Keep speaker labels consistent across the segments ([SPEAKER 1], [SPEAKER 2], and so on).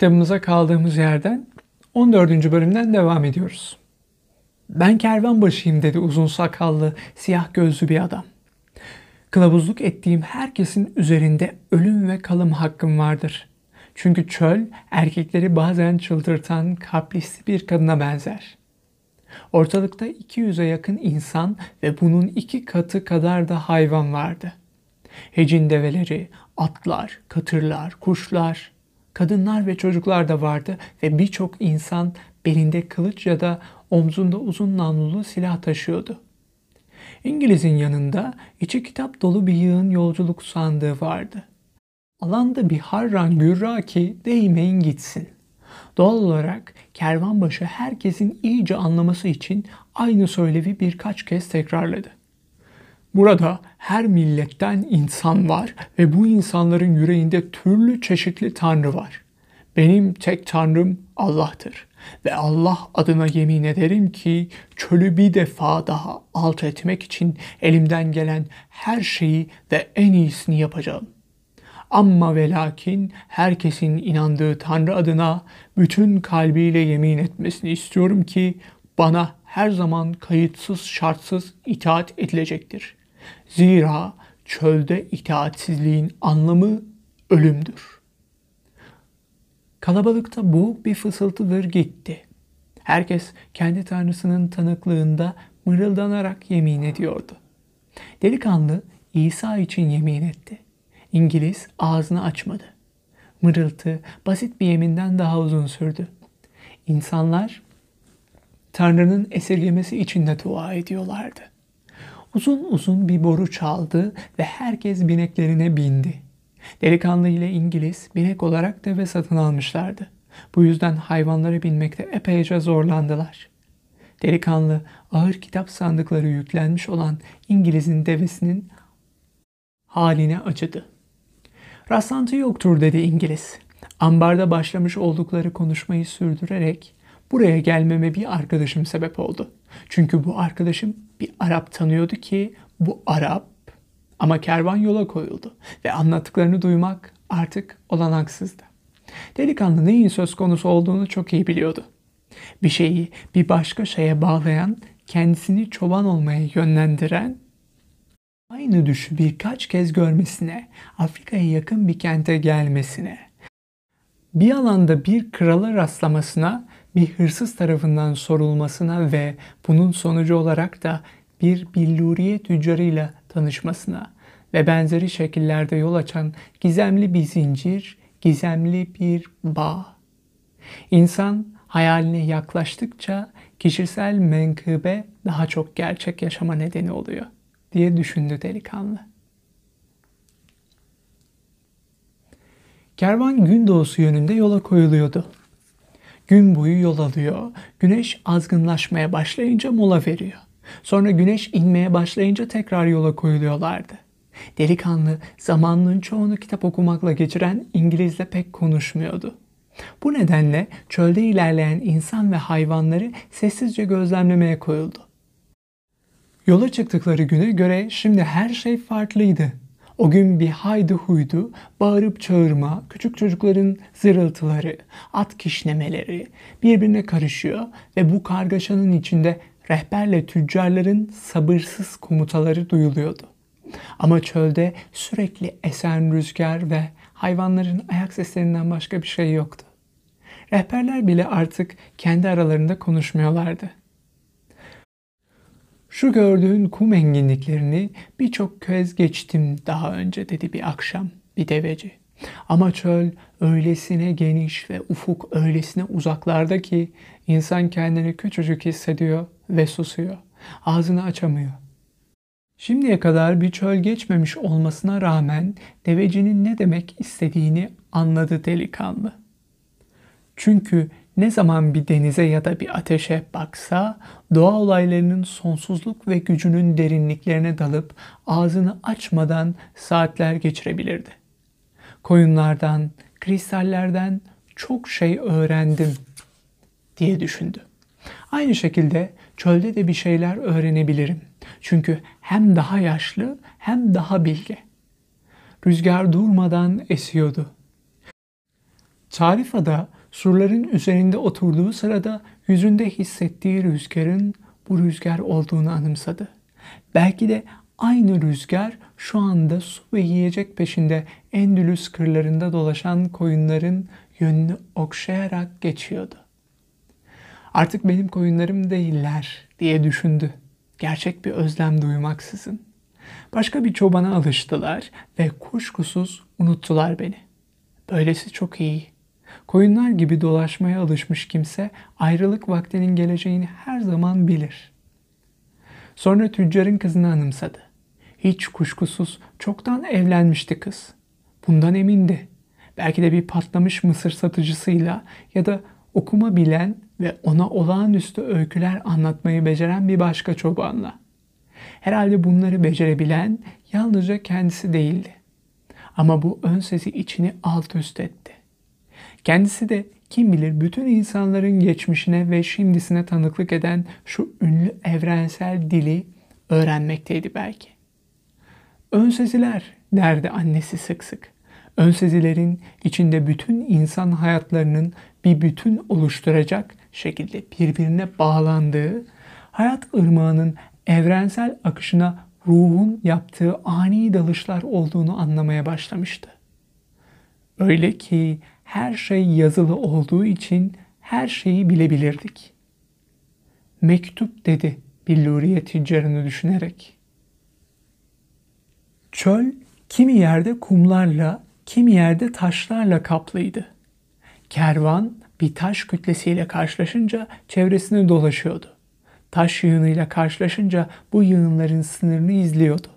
[SPEAKER 1] Kitabımıza kaldığımız yerden 14. bölümden devam ediyoruz. Ben kervan başıyım dedi uzun sakallı, siyah gözlü bir adam. Kılavuzluk ettiğim herkesin üzerinde ölüm ve kalım hakkım vardır. Çünkü çöl erkekleri bazen çıldırtan kaprisli bir kadına benzer. Ortalıkta 200'e yakın insan ve bunun iki katı kadar da hayvan vardı. Hecin develeri, atlar, katırlar, kuşlar, kadınlar ve çocuklar da vardı ve birçok insan belinde kılıç ya da omzunda uzun namlulu silah taşıyordu. İngiliz'in yanında içi kitap dolu bir yığın yolculuk sandığı vardı. Alanda bir harran gürra ki değmeyin gitsin. Doğal olarak kervanbaşı herkesin iyice anlaması için aynı söylevi birkaç kez tekrarladı. Burada her milletten insan var ve bu insanların yüreğinde türlü çeşitli tanrı var. Benim tek tanrım Allah'tır ve Allah adına yemin ederim ki çölü bir defa daha alt etmek için elimden gelen her şeyi ve en iyisini yapacağım. Amma ve lakin herkesin inandığı Tanrı adına bütün kalbiyle yemin etmesini istiyorum ki bana her zaman kayıtsız şartsız itaat edilecektir. Zira çölde itaatsizliğin anlamı ölümdür. Kalabalıkta bu bir fısıltıdır gitti. Herkes kendi tanrısının tanıklığında mırıldanarak yemin ediyordu. Delikanlı İsa için yemin etti. İngiliz ağzını açmadı. Mırıltı basit bir yeminden daha uzun sürdü. İnsanlar Tanrı'nın esirgemesi için de dua ediyorlardı. Uzun uzun bir boru çaldı ve herkes bineklerine bindi. Delikanlı ile İngiliz binek olarak deve satın almışlardı. Bu yüzden hayvanlara binmekte epeyce zorlandılar. Delikanlı ağır kitap sandıkları yüklenmiş olan İngiliz'in devesinin haline acıdı. Rastlantı yoktur dedi İngiliz. Ambarda başlamış oldukları konuşmayı sürdürerek buraya gelmeme bir arkadaşım sebep oldu. Çünkü bu arkadaşım bir Arap tanıyordu ki bu Arap ama kervan yola koyuldu ve anlattıklarını duymak artık olanaksızdı. Delikanlı neyin söz konusu olduğunu çok iyi biliyordu. Bir şeyi bir başka şeye bağlayan, kendisini çoban olmaya yönlendiren aynı düşü birkaç kez görmesine, Afrika'ya yakın bir kente gelmesine, bir alanda bir krala rastlamasına, bir hırsız tarafından sorulmasına ve bunun sonucu olarak da bir billuriye tüccarıyla tanışmasına ve benzeri şekillerde yol açan gizemli bir zincir, gizemli bir bağ. İnsan hayaline yaklaştıkça kişisel menkıbe daha çok gerçek yaşama nedeni oluyor diye düşündü delikanlı. Kervan gün doğusu yönünde yola koyuluyordu. Gün boyu yol alıyor. Güneş azgınlaşmaya başlayınca mola veriyor. Sonra güneş inmeye başlayınca tekrar yola koyuluyorlardı. Delikanlı zamanının çoğunu kitap okumakla geçiren İngilizle pek konuşmuyordu. Bu nedenle çölde ilerleyen insan ve hayvanları sessizce gözlemlemeye koyuldu. Yola çıktıkları güne göre şimdi her şey farklıydı. O gün bir haydi huydu, bağırıp çağırma, küçük çocukların zırıltıları, at kişnemeleri birbirine karışıyor ve bu kargaşanın içinde rehberle tüccarların sabırsız komutaları duyuluyordu. Ama çölde sürekli esen rüzgar ve hayvanların ayak seslerinden başka bir şey yoktu. Rehberler bile artık kendi aralarında konuşmuyorlardı. Şu gördüğün kum enginliklerini birçok kez geçtim daha önce dedi bir akşam bir deveci. Ama çöl öylesine geniş ve ufuk öylesine uzaklarda ki insan kendini küçücük hissediyor ve susuyor. Ağzını açamıyor. Şimdiye kadar bir çöl geçmemiş olmasına rağmen devecinin ne demek istediğini anladı delikanlı. Çünkü ne zaman bir denize ya da bir ateşe baksa doğa olaylarının sonsuzluk ve gücünün derinliklerine dalıp ağzını açmadan saatler geçirebilirdi. Koyunlardan, kristallerden çok şey öğrendim diye düşündü. Aynı şekilde çölde de bir şeyler öğrenebilirim. Çünkü hem daha yaşlı hem daha bilge. Rüzgar durmadan esiyordu. Tarifa'da surların üzerinde oturduğu sırada yüzünde hissettiği rüzgarın bu rüzgar olduğunu anımsadı. Belki de aynı rüzgar şu anda su ve yiyecek peşinde Endülüs kırlarında dolaşan koyunların yönünü okşayarak geçiyordu. Artık benim koyunlarım değiller diye düşündü. Gerçek bir özlem duymaksızın. Başka bir çobana alıştılar ve kuşkusuz unuttular beni. Böylesi çok iyi. Koyunlar gibi dolaşmaya alışmış kimse ayrılık vaktinin geleceğini her zaman bilir. Sonra tüccarın kızını anımsadı. Hiç kuşkusuz çoktan evlenmişti kız. Bundan emindi. Belki de bir patlamış mısır satıcısıyla ya da okuma bilen ve ona olağanüstü öyküler anlatmayı beceren bir başka çobanla. Herhalde bunları becerebilen yalnızca kendisi değildi. Ama bu ön sesi içini alt üst etti. Kendisi de kim bilir bütün insanların geçmişine ve şimdisine tanıklık eden şu ünlü evrensel dili öğrenmekteydi belki. Ön sesiler derdi annesi sık sık. Ön sezilerin içinde bütün insan hayatlarının bir bütün oluşturacak şekilde birbirine bağlandığı, hayat ırmağının evrensel akışına ruhun yaptığı ani dalışlar olduğunu anlamaya başlamıştı. Öyle ki her şey yazılı olduğu için her şeyi bilebilirdik. Mektup dedi billuriye tüccarını düşünerek. Çöl kimi yerde kumlarla, kimi yerde taşlarla kaplıydı. Kervan bir taş kütlesiyle karşılaşınca çevresini dolaşıyordu. Taş yığınıyla karşılaşınca bu yığınların sınırını izliyordu.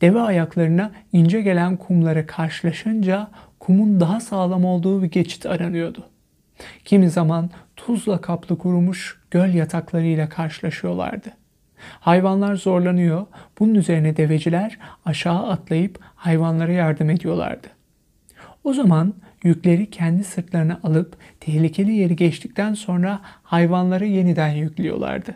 [SPEAKER 1] Deve ayaklarına ince gelen kumlara karşılaşınca kumun daha sağlam olduğu bir geçit aranıyordu. Kimi zaman tuzla kaplı kurumuş göl yataklarıyla karşılaşıyorlardı. Hayvanlar zorlanıyor. Bunun üzerine deveciler aşağı atlayıp hayvanlara yardım ediyorlardı. O zaman yükleri kendi sırtlarına alıp tehlikeli yeri geçtikten sonra hayvanları yeniden yüklüyorlardı.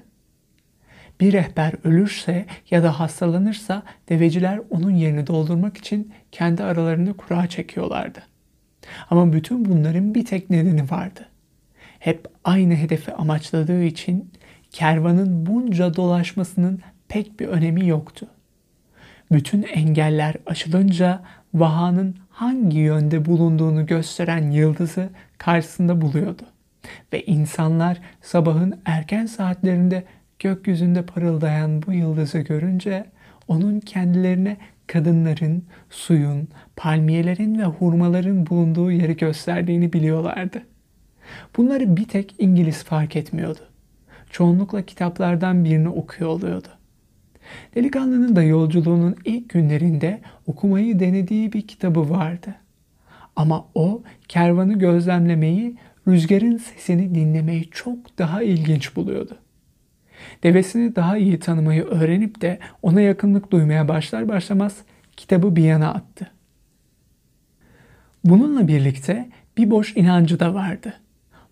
[SPEAKER 1] Bir rehber ölürse ya da hastalanırsa deveciler onun yerini doldurmak için kendi aralarında kura çekiyorlardı. Ama bütün bunların bir tek nedeni vardı. Hep aynı hedefi amaçladığı için kervanın bunca dolaşmasının pek bir önemi yoktu. Bütün engeller aşılınca vahanın hangi yönde bulunduğunu gösteren yıldızı karşısında buluyordu. Ve insanlar sabahın erken saatlerinde gökyüzünde parıldayan bu yıldızı görünce onun kendilerine kadınların, suyun, palmiyelerin ve hurmaların bulunduğu yeri gösterdiğini biliyorlardı. Bunları bir tek İngiliz fark etmiyordu. Çoğunlukla kitaplardan birini okuyor oluyordu. Delikanlının da yolculuğunun ilk günlerinde okumayı denediği bir kitabı vardı. Ama o kervanı gözlemlemeyi, rüzgarın sesini dinlemeyi çok daha ilginç buluyordu. Devesini daha iyi tanımayı öğrenip de ona yakınlık duymaya başlar başlamaz kitabı bir yana attı. Bununla birlikte bir boş inancı da vardı.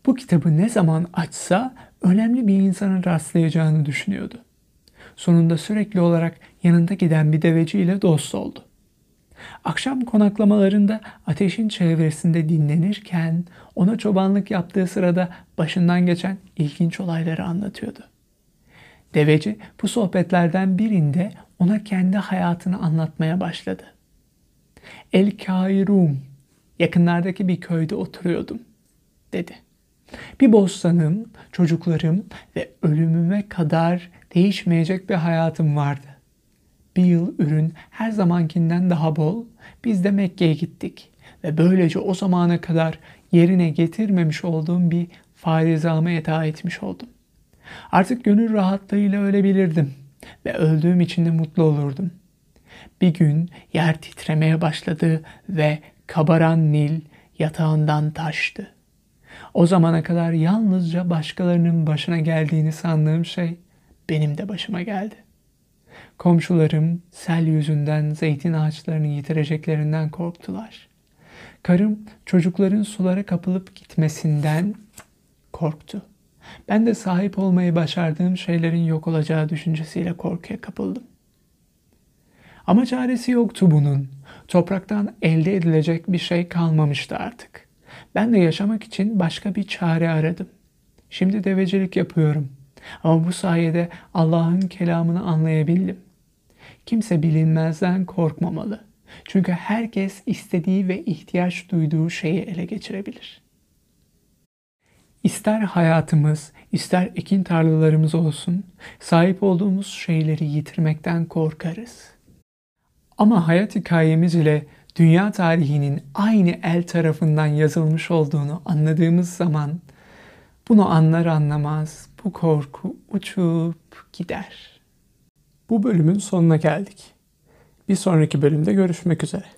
[SPEAKER 1] Bu kitabı ne zaman açsa önemli bir insana rastlayacağını düşünüyordu. Sonunda sürekli olarak yanında giden bir deveci ile dost oldu. Akşam konaklamalarında ateşin çevresinde dinlenirken ona çobanlık yaptığı sırada başından geçen ilginç olayları anlatıyordu. Deveci bu sohbetlerden birinde ona kendi hayatını anlatmaya başladı. El Kairum, yakınlardaki bir köyde oturuyordum, dedi. Bir bostanım, çocuklarım ve ölümüme kadar değişmeyecek bir hayatım vardı. Bir yıl ürün her zamankinden daha bol, biz de Mekke'ye gittik ve böylece o zamana kadar yerine getirmemiş olduğum bir farizame eda etmiş oldum. Artık gönül rahatlığıyla ölebilirdim ve öldüğüm için de mutlu olurdum. Bir gün yer titremeye başladı ve kabaran Nil yatağından taştı. O zamana kadar yalnızca başkalarının başına geldiğini sandığım şey benim de başıma geldi. Komşularım sel yüzünden zeytin ağaçlarını yitireceklerinden korktular. Karım çocukların sulara kapılıp gitmesinden korktu. Ben de sahip olmayı başardığım şeylerin yok olacağı düşüncesiyle korkuya kapıldım. Ama çaresi yoktu bunun. Topraktan elde edilecek bir şey kalmamıştı artık. Ben de yaşamak için başka bir çare aradım. Şimdi devecilik yapıyorum. Ama bu sayede Allah'ın kelamını anlayabildim. Kimse bilinmezden korkmamalı. Çünkü herkes istediği ve ihtiyaç duyduğu şeyi ele geçirebilir. İster hayatımız, ister ekin tarlalarımız olsun, sahip olduğumuz şeyleri yitirmekten korkarız. Ama hayat hikayemiz ile dünya tarihinin aynı el tarafından yazılmış olduğunu anladığımız zaman bunu anlar anlamaz bu korku uçup gider. Bu bölümün sonuna geldik. Bir sonraki bölümde görüşmek üzere.